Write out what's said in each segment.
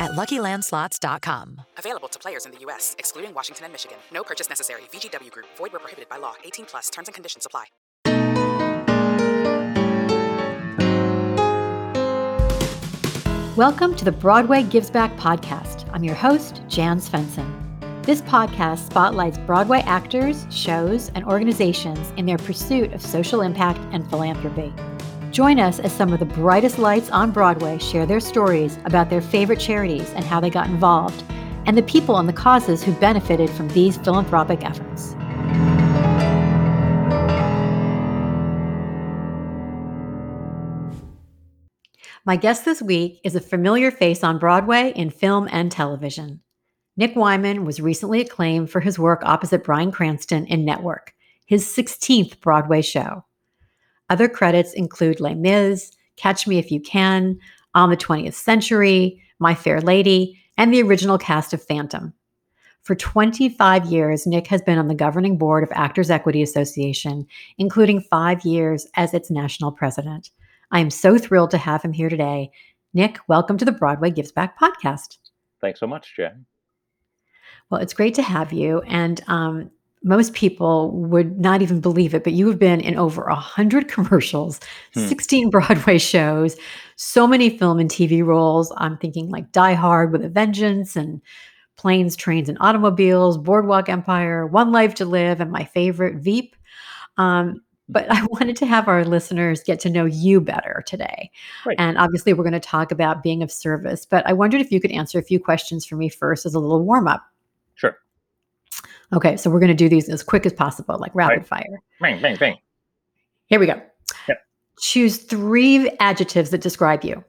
at LuckyLandSlots.com. Available to players in the U.S., excluding Washington and Michigan. No purchase necessary. VGW Group. Void where prohibited by law. 18 plus. Terms and conditions apply. Welcome to the Broadway Gives Back podcast. I'm your host, Jan Svensson. This podcast spotlights Broadway actors, shows, and organizations in their pursuit of social impact and philanthropy. Join us as some of the brightest lights on Broadway share their stories about their favorite charities and how they got involved, and the people and the causes who benefited from these philanthropic efforts. My guest this week is a familiar face on Broadway in film and television. Nick Wyman was recently acclaimed for his work opposite Bryan Cranston in Network, his 16th Broadway show. Other credits include Les Mis, Catch Me If You Can, On the 20th Century, My Fair Lady, and the original cast of Phantom. For 25 years, Nick has been on the governing board of Actors Equity Association, including five years as its national president. I am so thrilled to have him here today. Nick, welcome to the Broadway Gives Back podcast. Thanks so much, Jen. Well, it's great to have you. And um, most people would not even believe it, but you have been in over 100 commercials, hmm. 16 Broadway shows, so many film and TV roles. I'm thinking like Die Hard with a Vengeance and Planes, Trains, and Automobiles, Boardwalk Empire, One Life to Live, and my favorite, Veep. Um, but I wanted to have our listeners get to know you better today. Right. And obviously, we're going to talk about being of service. But I wondered if you could answer a few questions for me first as a little warm up. Sure. Okay, so we're going to do these as quick as possible, like rapid right. fire. Bang, bang, bang. Here we go. Yep. Choose three adjectives that describe you.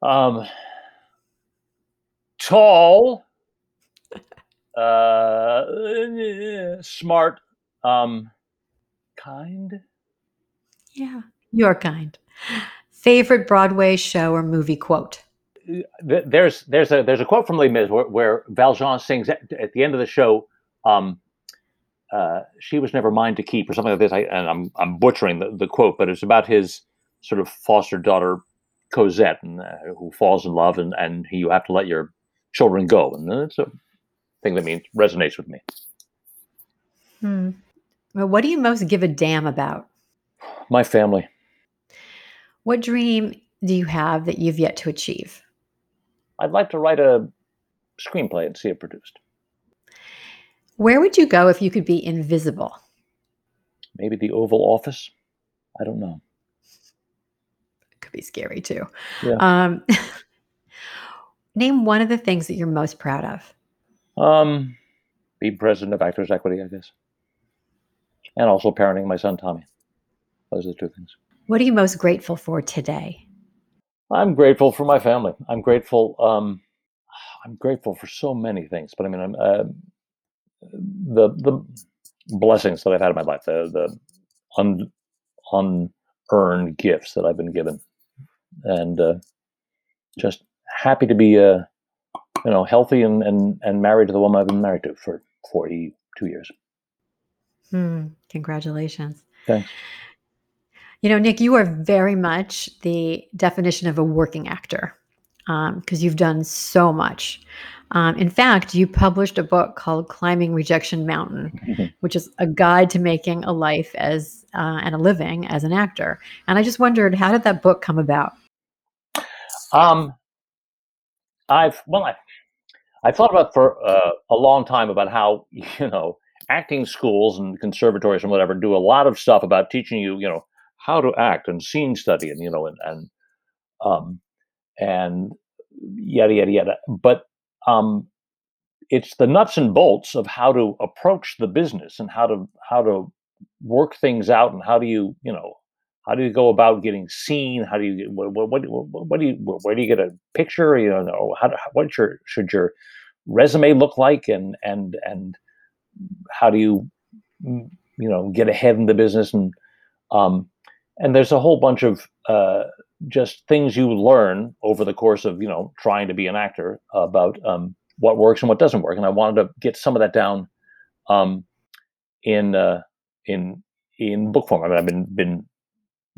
Um, tall, uh, smart, um, kind. Yeah, you're kind. Favorite Broadway show or movie quote? There's there's a there's a quote from Les Mis where, where Valjean sings at, at, the end of the show. Um, uh, she was never mine to keep, or something like this. I, and I'm I'm butchering the, the quote, but it's about his sort of foster daughter Cosette, and, uh, who falls in love, and and you have to let your children go, and it's a thing that means resonates with me. Hmm. Well, what do you most give a damn about? My family. What dream do you have that you've yet to achieve? I'd like to write a screenplay and see it produced. Where would you go if you could be invisible? Maybe the Oval Office. I don't know. It could be scary too. Yeah. Um, name one of the things that you're most proud of. Um, be president of Actors Equity, I guess and also parenting my son Tommy. Those are the two things. What are you most grateful for today? I'm grateful for my family. I'm grateful. Um, I'm grateful for so many things, but I mean, I'm, uh, the the blessings that I've had in my life, the the un, unearned gifts that I've been given, and uh, just happy to be, uh, you know, healthy and, and and married to the woman I've been married to for 42 years. Hmm. Congratulations. Thanks. You know, Nick, you are very much the definition of a working actor because um, you've done so much. Um, in fact, you published a book called Climbing Rejection Mountain, which is a guide to making a life as uh, and a living as an actor. And I just wondered, how did that book come about? Um, I've well, I, I thought about for uh, a long time about how you know acting schools and conservatories and whatever do a lot of stuff about teaching you you know how to act and scene study and you know and and um, and yada yada yada. But um, it's the nuts and bolts of how to approach the business and how to how to work things out and how do you you know how do you go about getting seen? How do you what what, what, what do you where do you get a picture? You know how what your should your resume look like? And and and how do you you know get ahead in the business? And um and there's a whole bunch of uh just things you learn over the course of you know trying to be an actor about um what works and what doesn't work. And i wanted to get some of that down um in uh in in book form. I mean i've been been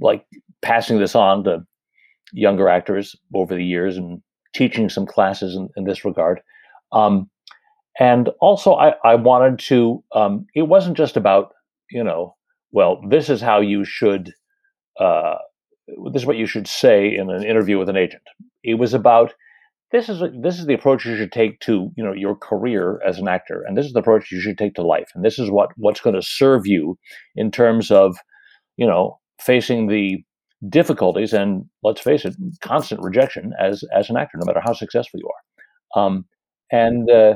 like passing this on to younger actors over the years and teaching some classes in, in this regard. Um and also I, I wanted to um, it wasn't just about you know well this is how you should uh, this is what you should say in an interview with an agent. It was about this is this is the approach you should take to you know your career as an actor and this is the approach you should take to life and this is what what's going to serve you in terms of you know facing the difficulties and let's face it constant rejection as as an actor no matter how successful you are. Um, and uh,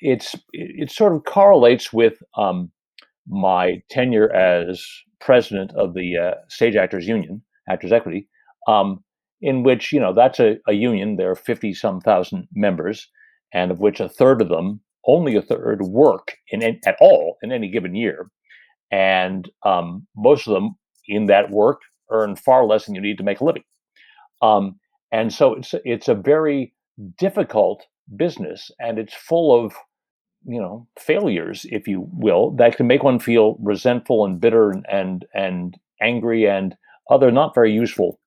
it's it sort of correlates with um, my tenure as president of the uh, Stage Actors Union, Actors Equity, um, in which you know that's a, a union. There are fifty some thousand members, and of which a third of them, only a third, work in at all in any given year, and um, most of them in that work earn far less than you need to make a living. Um, and so it's it's a very difficult business, and it's full of you know failures if you will that can make one feel resentful and bitter and and, and angry and other not very useful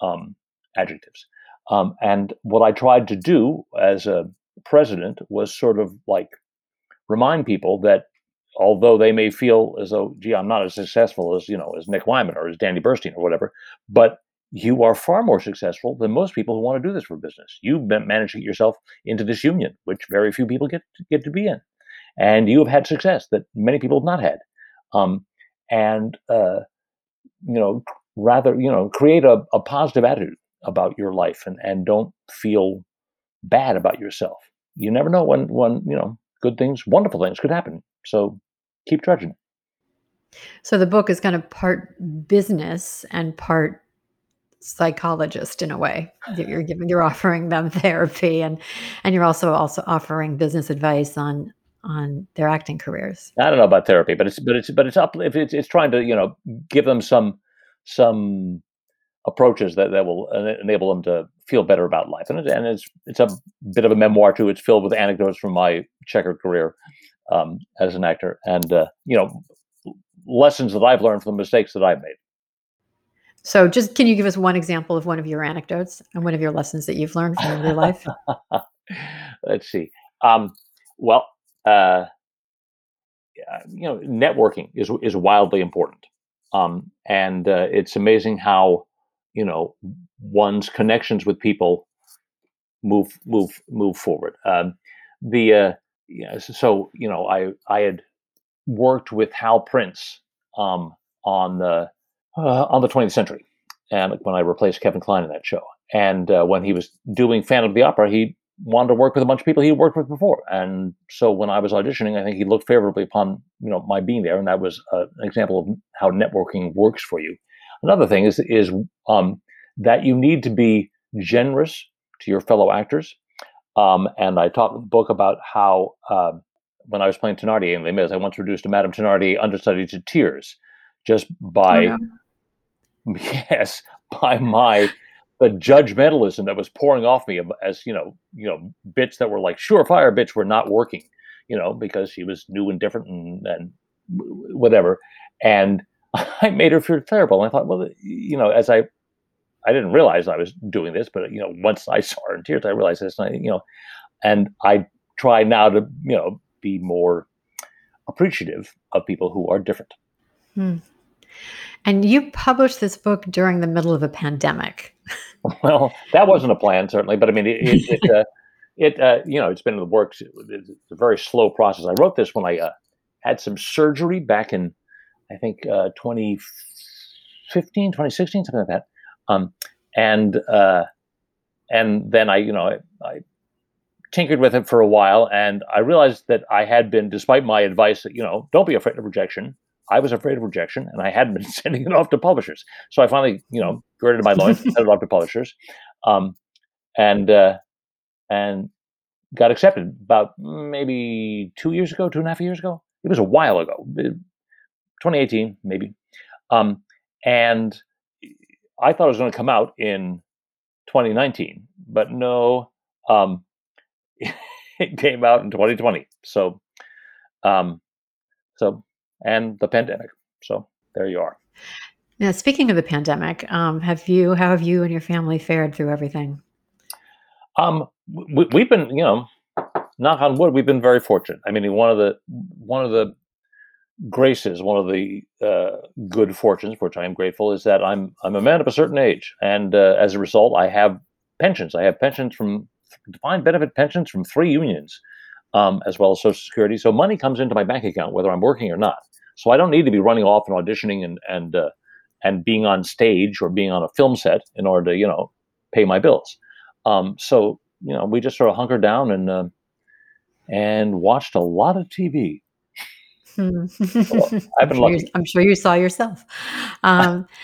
um, adjectives. Um, and what i tried to do as a president was sort of like remind people that although they may feel as though gee i'm not as successful as you know as nick wyman or as danny burstein or whatever but you are far more successful than most people who want to do this for business. You've managed to get yourself into this union, which very few people get to, get to be in, and you have had success that many people have not had. Um, and uh, you know, rather, you know, create a, a positive attitude about your life, and and don't feel bad about yourself. You never know when when you know good things, wonderful things could happen. So keep trudging. So the book is kind of part business and part psychologist in a way. You're giving you're offering them therapy and and you're also also offering business advice on on their acting careers. I don't know about therapy but it's but it's but it's up it's, it's trying to you know give them some some approaches that, that will enable them to feel better about life. And, and it's it's a bit of a memoir too. It's filled with anecdotes from my checkered career um, as an actor. And uh, you know lessons that i've learned from the mistakes that i've made so, just can you give us one example of one of your anecdotes and one of your lessons that you've learned from your life? Let's see. Um, well, uh, you know, networking is is wildly important, um, and uh, it's amazing how you know one's connections with people move move move forward. Um, the uh, yeah, so you know, I I had worked with Hal Prince um, on the uh, on the 20th century, and when I replaced Kevin Kline in that show. And uh, when he was doing Phantom of the Opera, he wanted to work with a bunch of people he worked with before. And so when I was auditioning, I think he looked favorably upon you know my being there, and that was uh, an example of how networking works for you. Another thing is is um, that you need to be generous to your fellow actors. Um, and I talked in the book about how uh, when I was playing Thénardier in Les Mis, I once reduced a Madame Thénardier understudy to tears just by oh, yes, by my the judgmentalism that was pouring off me as you know, you know, bits that were like surefire bits were not working, you know, because she was new and different and, and whatever, and I made her feel terrible. And I thought, well, you know, as I, I didn't realize I was doing this, but you know, once I saw her in tears, I realized this. And I, you know, and I try now to you know be more appreciative of people who are different. Hmm. And you published this book during the middle of a pandemic. Well, that wasn't a plan, certainly, but I mean, it, it, it uh, it uh, you know it's been in the works. It's a very slow process. I wrote this when I uh, had some surgery back in I think uh, 2015, 2016, something like that. Um, and uh, and then I you know I, I tinkered with it for a while, and I realized that I had been, despite my advice that you know don't be afraid of rejection. I was afraid of rejection, and I hadn't been sending it off to publishers. So I finally, you know, girded my loins, sent it off to publishers, um, and uh, and got accepted about maybe two years ago, two and a half years ago. It was a while ago, 2018 maybe, um, and I thought it was going to come out in 2019, but no, um, it came out in 2020. So, um, so and the pandemic. So there you are. Now, speaking of the pandemic, um, have you how have you and your family fared through everything? Um, we, we've been, you know, knock on wood, we've been very fortunate. I mean, one of the one of the graces, one of the uh, good fortunes, for which I am grateful, is that I'm I'm a man of a certain age, and uh, as a result, I have pensions. I have pensions from defined benefit pensions from three unions, um, as well as Social Security. So money comes into my bank account whether I'm working or not. So I don't need to be running off and auditioning and and uh, and being on stage or being on a film set in order to you know pay my bills. Um, so you know we just sort of hunkered down and uh, and watched a lot of TV. well, I've been I'm, sure I'm sure you saw yourself. Um,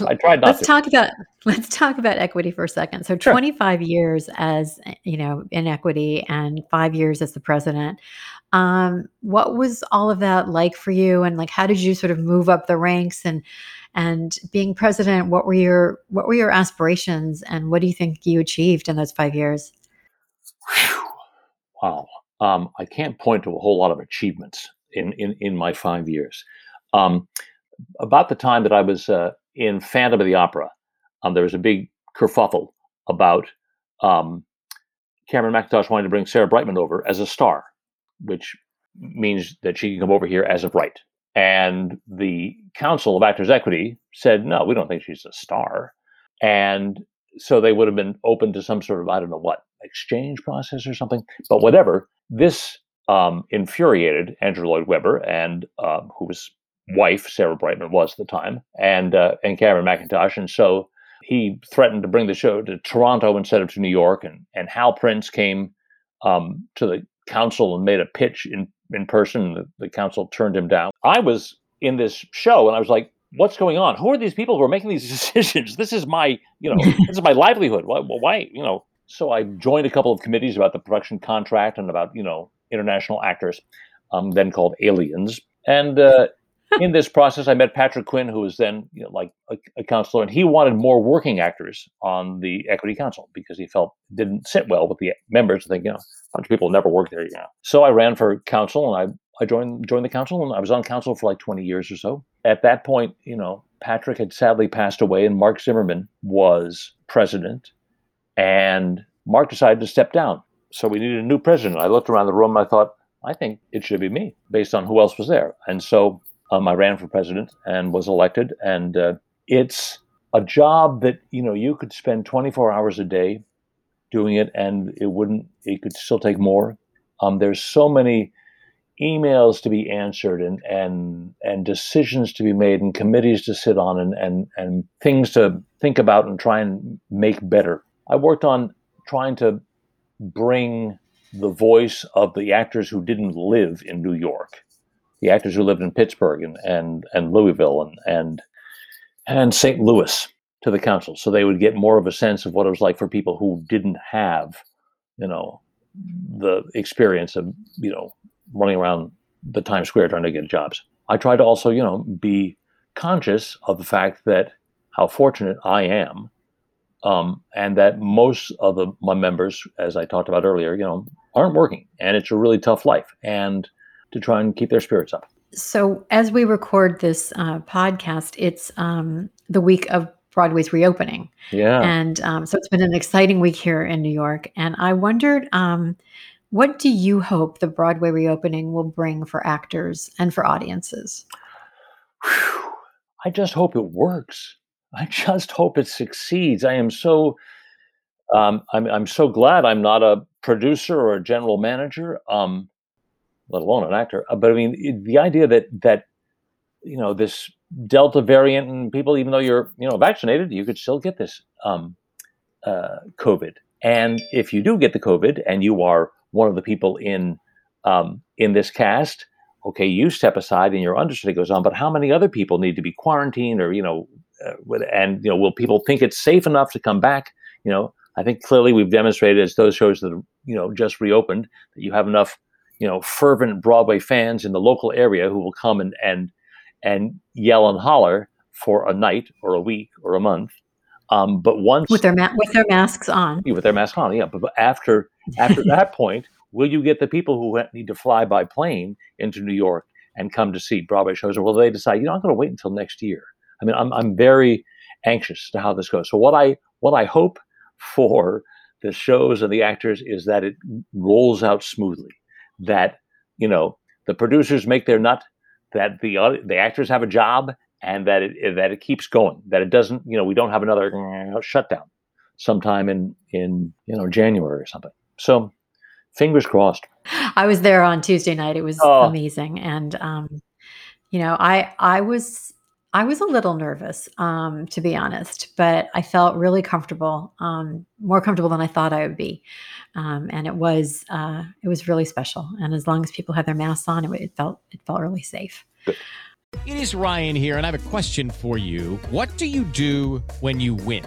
I tried not let's to. talk about let's talk about equity for a second. So sure. 25 years as you know in equity and five years as the president. Um, what was all of that like for you? And like how did you sort of move up the ranks and and being president, what were your what were your aspirations and what do you think you achieved in those five years? Wow. Um, I can't point to a whole lot of achievements in in, in my five years. Um, about the time that I was uh, in Phantom of the Opera, um, there was a big kerfuffle about um, Cameron Mackintosh wanting to bring Sarah Brightman over as a star, which means that she can come over here as of right. And the Council of Actors Equity said, no, we don't think she's a star. And so they would have been open to some sort of, I don't know what, exchange process or something. But whatever, this um, infuriated Andrew Lloyd Webber, and uh, who was wife Sarah Brightman was at the time, and uh, and Cameron Mackintosh, and so he threatened to bring the show to Toronto instead of to New York, and and Hal Prince came um, to the council and made a pitch in in person. The, the council turned him down. I was in this show, and I was like, "What's going on? Who are these people who are making these decisions? This is my you know this is my livelihood. Why, why you know?" So I joined a couple of committees about the production contract and about you know international actors, um, then called Aliens, and uh, in this process, I met Patrick Quinn, who was then you know, like a, a, counselor, and he wanted more working actors on the Equity Council because he felt didn't sit well with the members. I think you oh, know, a bunch of people never work there. You know, so I ran for council, and I I joined joined the council, and I was on council for like twenty years or so. At that point, you know, Patrick had sadly passed away, and Mark Zimmerman was president, and Mark decided to step down. So we needed a new president. I looked around the room, and I thought, I think it should be me, based on who else was there, and so um, I ran for president and was elected, and uh, it's a job that you know you could spend 24 hours a day doing it, and it wouldn't. It could still take more. Um, there's so many emails to be answered and and and decisions to be made and committees to sit on and and and things to think about and try and make better. I worked on trying to bring the voice of the actors who didn't live in New York the actors who lived in Pittsburgh and and, and Louisville and and and St. Louis to the council, so they would get more of a sense of what it was like for people who didn't have, you know, the experience of you know running around the Times Square trying to get jobs. I try to also, you know, be conscious of the fact that how fortunate I am, um, and that most of the, my members, as I talked about earlier, you know, aren't working, and it's a really tough life. And to try and keep their spirits up. So, as we record this uh, podcast, it's um, the week of Broadway's reopening. Yeah. And um, so it's been an exciting week here in New York. And I wondered, um, what do you hope the Broadway reopening will bring for actors and for audiences? Whew. I just hope it works. I just hope it succeeds. I am so, um, I'm, I'm so glad I'm not a producer or a general manager, um, let alone an actor. Uh, but I mean, the idea that that you know this Delta variant and people, even though you're you know vaccinated, you could still get this um, uh, COVID. And if you do get the COVID and you are one of the people in um, in this cast, okay, you step aside and your understudy goes on. But how many other people need to be quarantined, or you know, uh, and you know, will people think it's safe enough to come back? You know, I think clearly we've demonstrated as those shows that you know just reopened that you have enough you know fervent Broadway fans in the local area who will come and and and yell and holler for a night or a week or a month. Um, but once with their ma- with their masks on, yeah, with their masks on, yeah. But, but after after that point, will you get the people who need to fly by plane into New York and come to see Broadway shows, or will they decide, you know, I'm going to wait until next year? I mean, I'm I'm very anxious to how this goes. So what I what I hope for the shows and the actors is that it rolls out smoothly. That you know the producers make their nut, that the the actors have a job, and that it that it keeps going. That it doesn't you know we don't have another shutdown sometime in in you know January or something. So fingers crossed. I was there on Tuesday night. It was oh. amazing, and um, you know I I was I was a little nervous, um, to be honest, but I felt really comfortable, um, more comfortable than I thought I would be, um, and it was uh, it was really special. And as long as people had their masks on, it, it felt it felt really safe. It is Ryan here, and I have a question for you. What do you do when you win?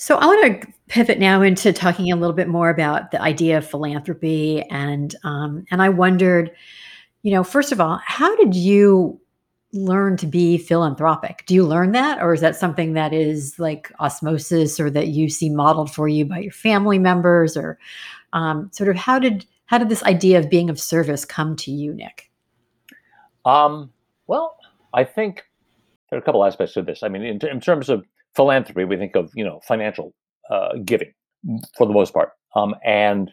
So I want to pivot now into talking a little bit more about the idea of philanthropy, and um, and I wondered, you know, first of all, how did you learn to be philanthropic? Do you learn that, or is that something that is like osmosis, or that you see modeled for you by your family members, or um, sort of how did how did this idea of being of service come to you, Nick? Um, well, I think there are a couple aspects to this. I mean, in, in terms of philanthropy, we think of you know financial uh, giving for the most part. Um, and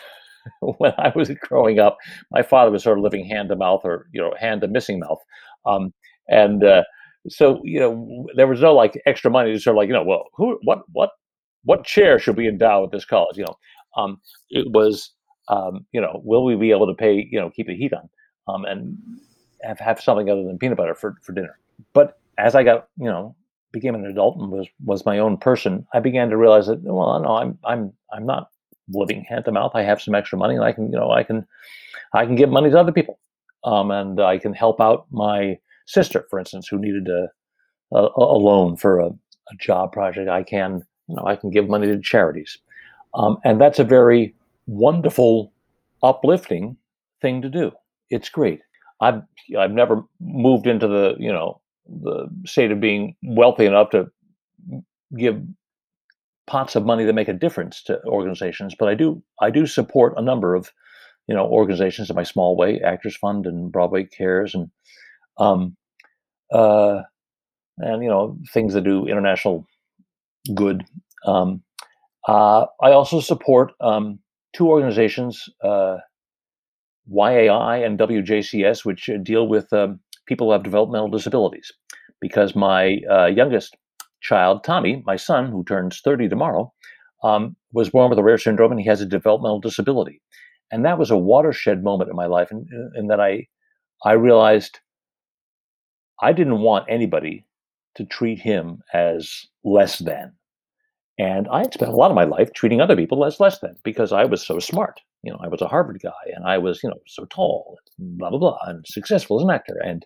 when I was growing up, my father was sort of living hand to mouth, or you know, hand to missing mouth. Um, and uh, so you know, there was no like extra money to sort of like you know, well, who, what, what, what chair should we endow with this college? You know, um, it was um, you know, will we be able to pay you know, keep the heat on, um, and have have something other than peanut butter for for dinner. But as I got you know became an adult and was was my own person, I began to realize that well, no, I'm I'm I'm not living hand to mouth. I have some extra money, and I can you know I can I can give money to other people, um, and I can help out my sister, for instance, who needed a a, a loan for a, a, job project. I can you know I can give money to charities, um, and that's a very wonderful, uplifting thing to do. It's great. I've I've never moved into the you know the state of being wealthy enough to give pots of money that make a difference to organizations. But I do I do support a number of you know organizations in my small way, Actors Fund and Broadway Cares and um, uh, and you know things that do international good. Um, uh, I also support um, two organizations, uh, YAI and WJCS, which deal with um, people who have developmental disabilities. Because my uh, youngest child, Tommy, my son, who turns 30 tomorrow, um, was born with a rare syndrome and he has a developmental disability. And that was a watershed moment in my life, and, and that I, I realized I didn't want anybody to treat him as less than. And I had spent a lot of my life treating other people as less than because I was so smart. You know, I was a Harvard guy and I was, you know, so tall, blah blah blah, and successful as an actor, and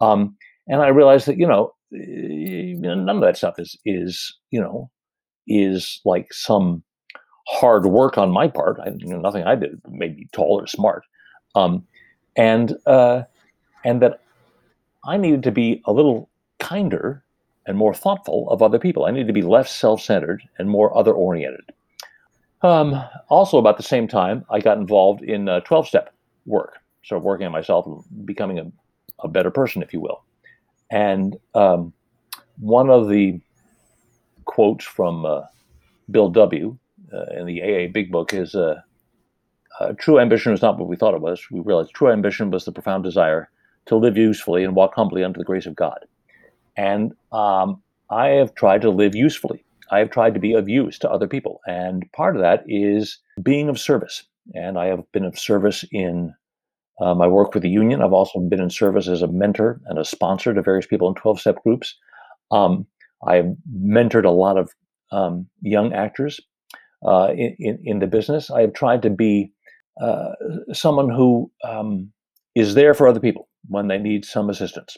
um, and I realized that you know, eh, none of that stuff is is you know, is like some hard work on my part. I, you know, nothing I did made me tall or smart, um, and uh, and that I needed to be a little kinder and more thoughtful of other people. I needed to be less self-centered and more other-oriented. Um, also, about the same time, I got involved in uh, 12-step work, sort of working on myself, becoming a, a better person, if you will. And um, one of the quotes from uh, Bill W. Uh, in the AA Big Book is uh, uh, true ambition was not what we thought it was. We realized true ambition was the profound desire to live usefully and walk humbly under the grace of God. And um, I have tried to live usefully. I have tried to be of use to other people. And part of that is being of service. And I have been of service in uh, my work with the union. I've also been in service as a mentor and a sponsor to various people in 12 step groups. Um, I've mentored a lot of um, young actors uh, in, in, in, the business. I have tried to be uh, someone who um, is there for other people when they need some assistance.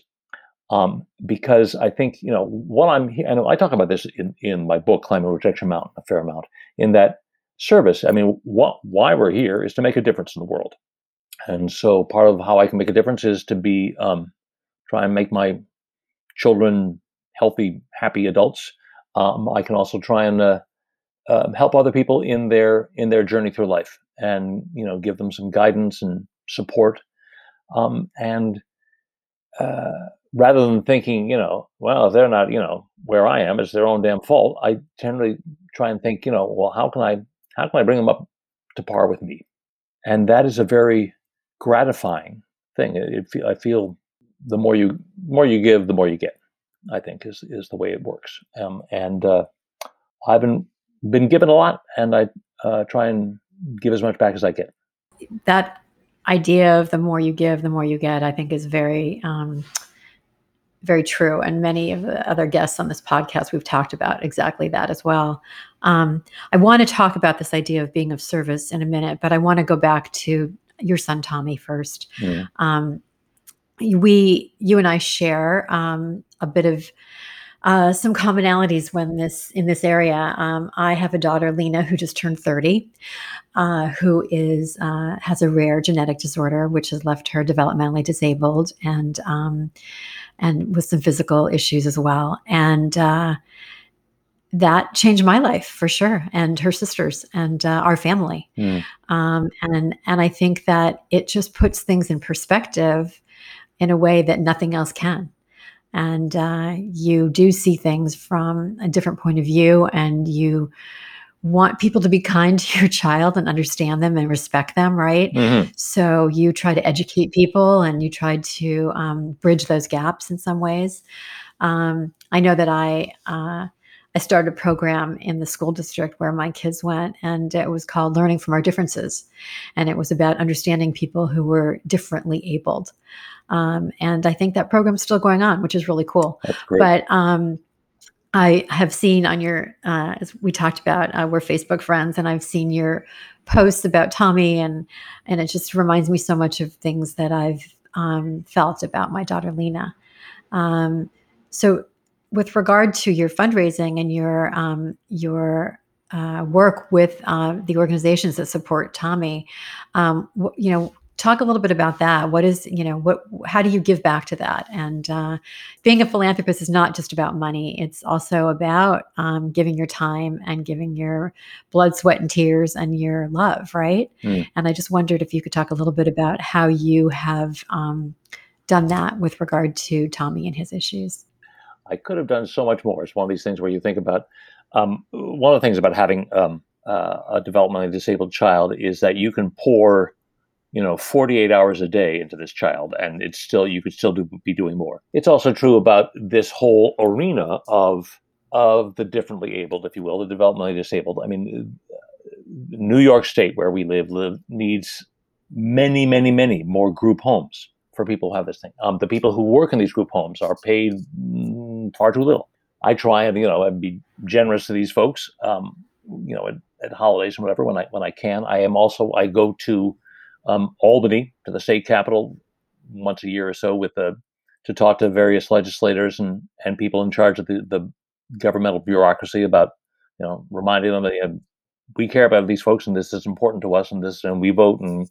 Um, because I think, you know, what I'm here, and I talk about this in, in my book, Climbing Rejection Mountain, a fair amount, in that service, I mean, what, why we're here is to make a difference in the world. And so part of how I can make a difference is to be, um, try and make my children healthy, happy adults. Um, I can also try and uh, uh, help other people in their in their journey through life, and you know, give them some guidance and support. Um, and uh, rather than thinking, you know, well, they're not, you know, where I am, it's their own damn fault. I generally try and think, you know, well, how can I, how can I bring them up to par with me? And that is a very gratifying thing. It, it, I feel the more you, more you give, the more you get. I think is is the way it works. Um, and uh, I've been been given a lot, and I uh, try and give as much back as I get. That idea of the more you give, the more you get, I think is very, um, very true. And many of the other guests on this podcast, we've talked about exactly that as well. Um, I want to talk about this idea of being of service in a minute, but I want to go back to your son Tommy first. Yeah. Um, we, you and I share um, a bit of uh, some commonalities when this in this area. Um, I have a daughter, Lena, who just turned 30, uh, who is uh, has a rare genetic disorder which has left her developmentally disabled and um, and with some physical issues as well. And uh, that changed my life for sure, and her sisters and uh, our family. Mm. Um, and and I think that it just puts things in perspective in a way that nothing else can and uh, you do see things from a different point of view and you want people to be kind to your child and understand them and respect them right mm-hmm. so you try to educate people and you try to um, bridge those gaps in some ways um, i know that i uh, I started a program in the school district where my kids went, and it was called Learning from Our Differences. And it was about understanding people who were differently abled. Um, and I think that program's still going on, which is really cool. But um, I have seen on your, uh, as we talked about, uh, we're Facebook friends, and I've seen your posts about Tommy, and and it just reminds me so much of things that I've um, felt about my daughter Lena. Um, so with regard to your fundraising and your um, your uh, work with uh, the organizations that support Tommy, um, wh- you know, talk a little bit about that. What is you know what? How do you give back to that? And uh, being a philanthropist is not just about money; it's also about um, giving your time and giving your blood, sweat, and tears and your love, right? Mm. And I just wondered if you could talk a little bit about how you have um, done that with regard to Tommy and his issues. I could have done so much more. It's one of these things where you think about um, one of the things about having um, uh, a developmentally disabled child is that you can pour, you know, 48 hours a day into this child, and it's still you could still do, be doing more. It's also true about this whole arena of of the differently abled, if you will, the developmentally disabled. I mean, New York State, where we live, live needs many, many, many more group homes for people who have this thing. Um, the people who work in these group homes are paid far too little. I try and you know and be generous to these folks, um, you know, at, at holidays and whatever when I when I can. I am also I go to um, Albany to the state capitol once a year or so with the to talk to various legislators and and people in charge of the the governmental bureaucracy about you know reminding them that you know, we care about these folks and this is important to us and this and we vote and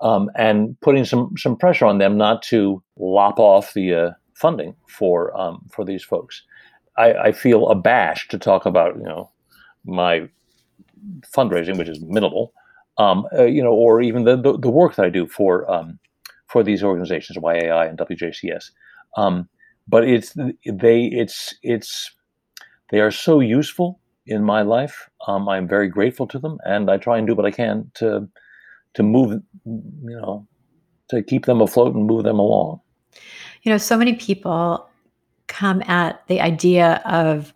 um, and putting some some pressure on them not to lop off the uh, funding for um, for these folks. I, I feel abashed to talk about you know my fundraising, which is minimal, um, uh, you know, or even the, the, the work that I do for um, for these organizations, YAI and WJCS. Um, but it's they it's it's they are so useful in my life. Um, I'm very grateful to them, and I try and do what I can to to move, you know, to keep them afloat and move them along. You know, so many people come at the idea of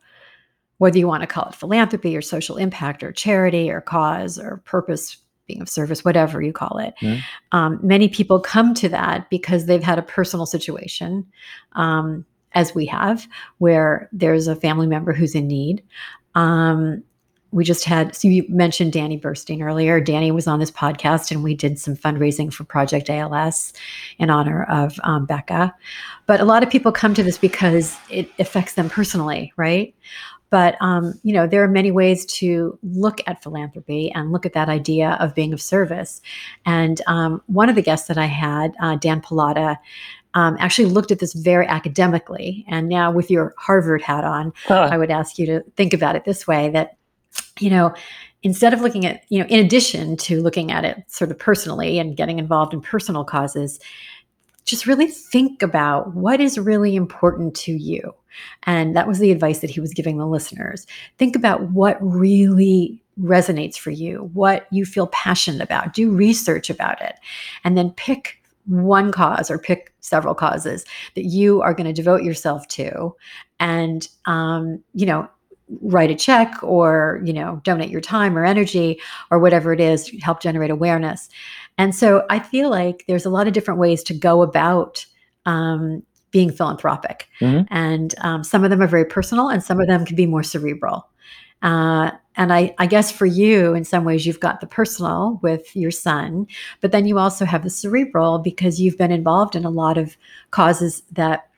whether you want to call it philanthropy or social impact or charity or cause or purpose being of service, whatever you call it. Mm-hmm. Um, many people come to that because they've had a personal situation, um, as we have, where there's a family member who's in need. Um, we just had, so you mentioned Danny Burstein earlier. Danny was on this podcast and we did some fundraising for Project ALS in honor of um, Becca. But a lot of people come to this because it affects them personally, right? But um, you know, there are many ways to look at philanthropy and look at that idea of being of service. And um, one of the guests that I had, uh, Dan Pallotta, um, actually looked at this very academically. And now, with your Harvard hat on. I would ask you to think about it this way: that you know, instead of looking at, you know, in addition to looking at it sort of personally and getting involved in personal causes, just really think about what is really important to you. And that was the advice that he was giving the listeners. Think about what really resonates for you, what you feel passionate about, do research about it, and then pick one cause or pick several causes that you are going to devote yourself to and um, you know write a check or you know donate your time or energy or whatever it is help generate awareness. And so i feel like there's a lot of different ways to go about um, being philanthropic. Mm-hmm. and um, some of them are very personal and some of them can be more cerebral. Uh, and I, I guess for you in some ways you've got the personal with your son but then you also have the cerebral because you've been involved in a lot of causes that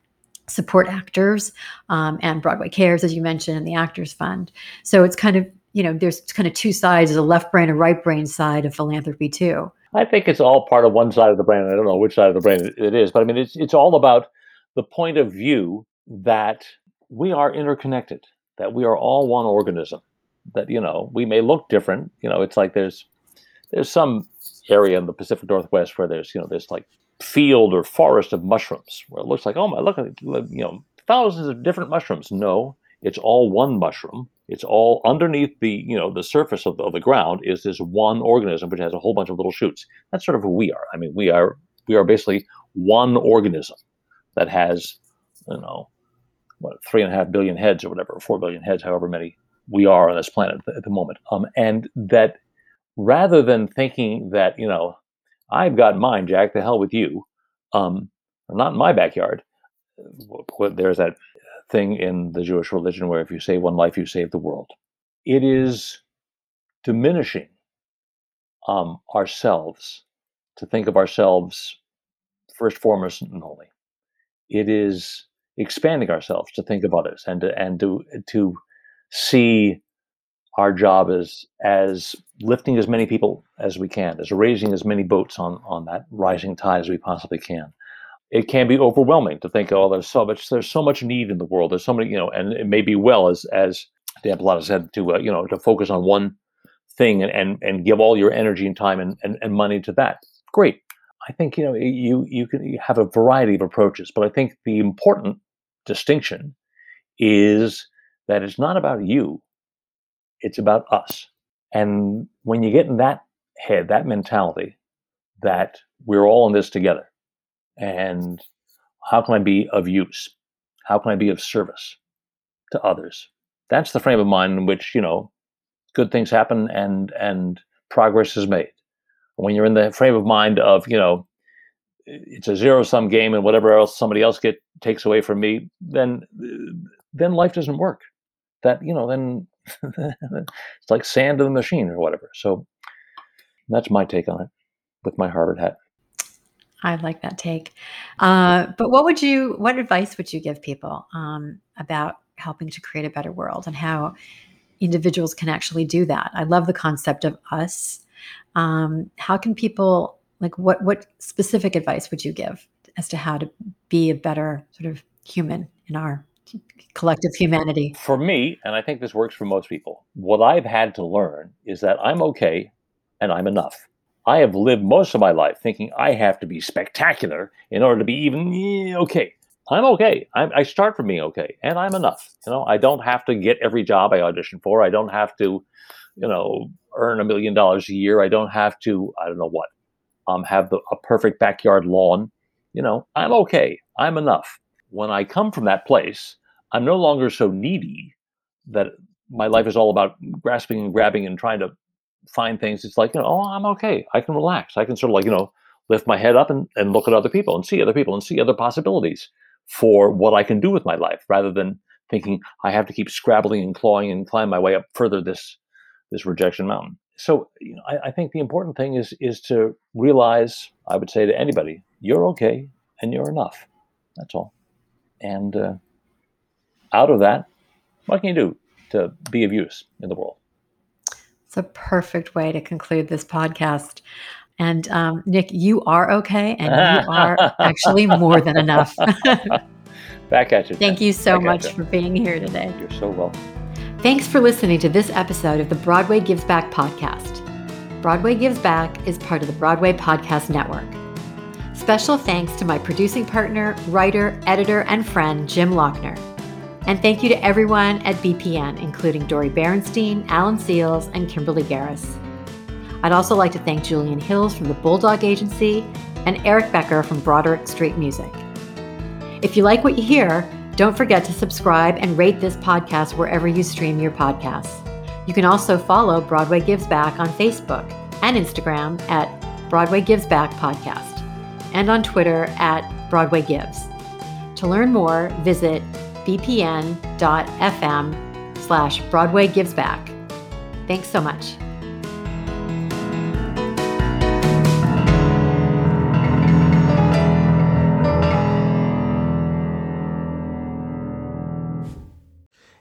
support actors um, and Broadway Cares, as you mentioned, and the Actors Fund. So it's kind of, you know, there's kind of two sides, there's a left brain, a right brain side of philanthropy too. I think it's all part of one side of the brain. I don't know which side of the brain it is, but I mean, it's it's all about the point of view that we are interconnected, that we are all one organism. That you know, we may look different. You know, it's like there's there's some area in the Pacific Northwest where there's you know there's like field or forest of mushrooms where it looks like, oh my, look at you know, thousands of different mushrooms. No, it's all one mushroom. It's all underneath the, you know, the surface of the, of the ground is this one organism which has a whole bunch of little shoots. That's sort of who we are. I mean, we are we are basically one organism that has, you know, what three and a half billion heads or whatever, four billion heads, however many we are on this planet at the moment. Um, and that rather than thinking that you know I've got mine, Jack. The hell with you. Um, not in my backyard. There's that thing in the Jewish religion where if you save one life, you save the world. It is diminishing um, ourselves to think of ourselves first, foremost, and only. It is expanding ourselves to think of others and to, and to to see our job is as lifting as many people as we can, as raising as many boats on on that rising tide as we possibly can. It can be overwhelming to think, oh, there's so much, there's so much need in the world. There's so many, you know, and it may be well as as Dan Pallotta said to uh, you know to focus on one thing and and, and give all your energy and time and, and, and money to that. Great. I think you know you you can have a variety of approaches, but I think the important distinction is that it's not about you it's about us. And when you get in that head, that mentality, that we're all in this together, and how can I be of use? How can I be of service to others? That's the frame of mind in which you know good things happen and and progress is made. When you're in the frame of mind of you know it's a zero sum game and whatever else somebody else get takes away from me, then then life doesn't work. That you know then it's like sand in the machine or whatever. So that's my take on it with my Harvard hat. I like that take. Uh, but what would you, what advice would you give people um, about helping to create a better world and how individuals can actually do that? I love the concept of us. Um, how can people, like, what what specific advice would you give as to how to be a better sort of human in our collective humanity? For me, and I think this works for most people, what I've had to learn is that I'm okay and I'm enough. I have lived most of my life thinking I have to be spectacular in order to be even eh, okay. I'm okay. I'm, I start from being okay, and I'm enough. You know, I don't have to get every job I audition for. I don't have to, you know, earn a million dollars a year. I don't have to, I don't know what, um, have the, a perfect backyard lawn. You know, I'm okay. I'm enough. When I come from that place, I'm no longer so needy that my life is all about grasping and grabbing and trying to find things. It's like, you know, oh, I'm okay. I can relax. I can sort of like, you know, lift my head up and, and look at other people and see other people and see other possibilities for what I can do with my life rather than thinking I have to keep scrabbling and clawing and climb my way up further this this rejection mountain. So you know, I, I think the important thing is is to realize, I would say to anybody, you're okay and you're enough. That's all. And uh, out of that, what can you do to be of use in the world? It's a perfect way to conclude this podcast. And um, Nick, you are okay, and you are actually more than enough. Back at you. Thank you so Back much for being here today. You're so welcome. Thanks for listening to this episode of the Broadway Gives Back podcast. Broadway Gives Back is part of the Broadway Podcast Network. Special thanks to my producing partner, writer, editor, and friend, Jim Lochner. And thank you to everyone at BPN, including Dori Berinstein, Alan Seales, and Kimberly Garris. I'd also like to thank Julian Hills from the Bulldog Agency and Eric Becker from Broderick Street Music. If you like what you hear, don't forget to subscribe and rate this podcast wherever you stream your podcasts. You can also follow Broadway Gives Back on Facebook and Instagram at Broadway Gives Back Podcast and on Twitter at Broadway Gives. To learn more, visit bpn.fm slash Broadway Gives Back. Thanks so much.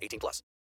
18 plus.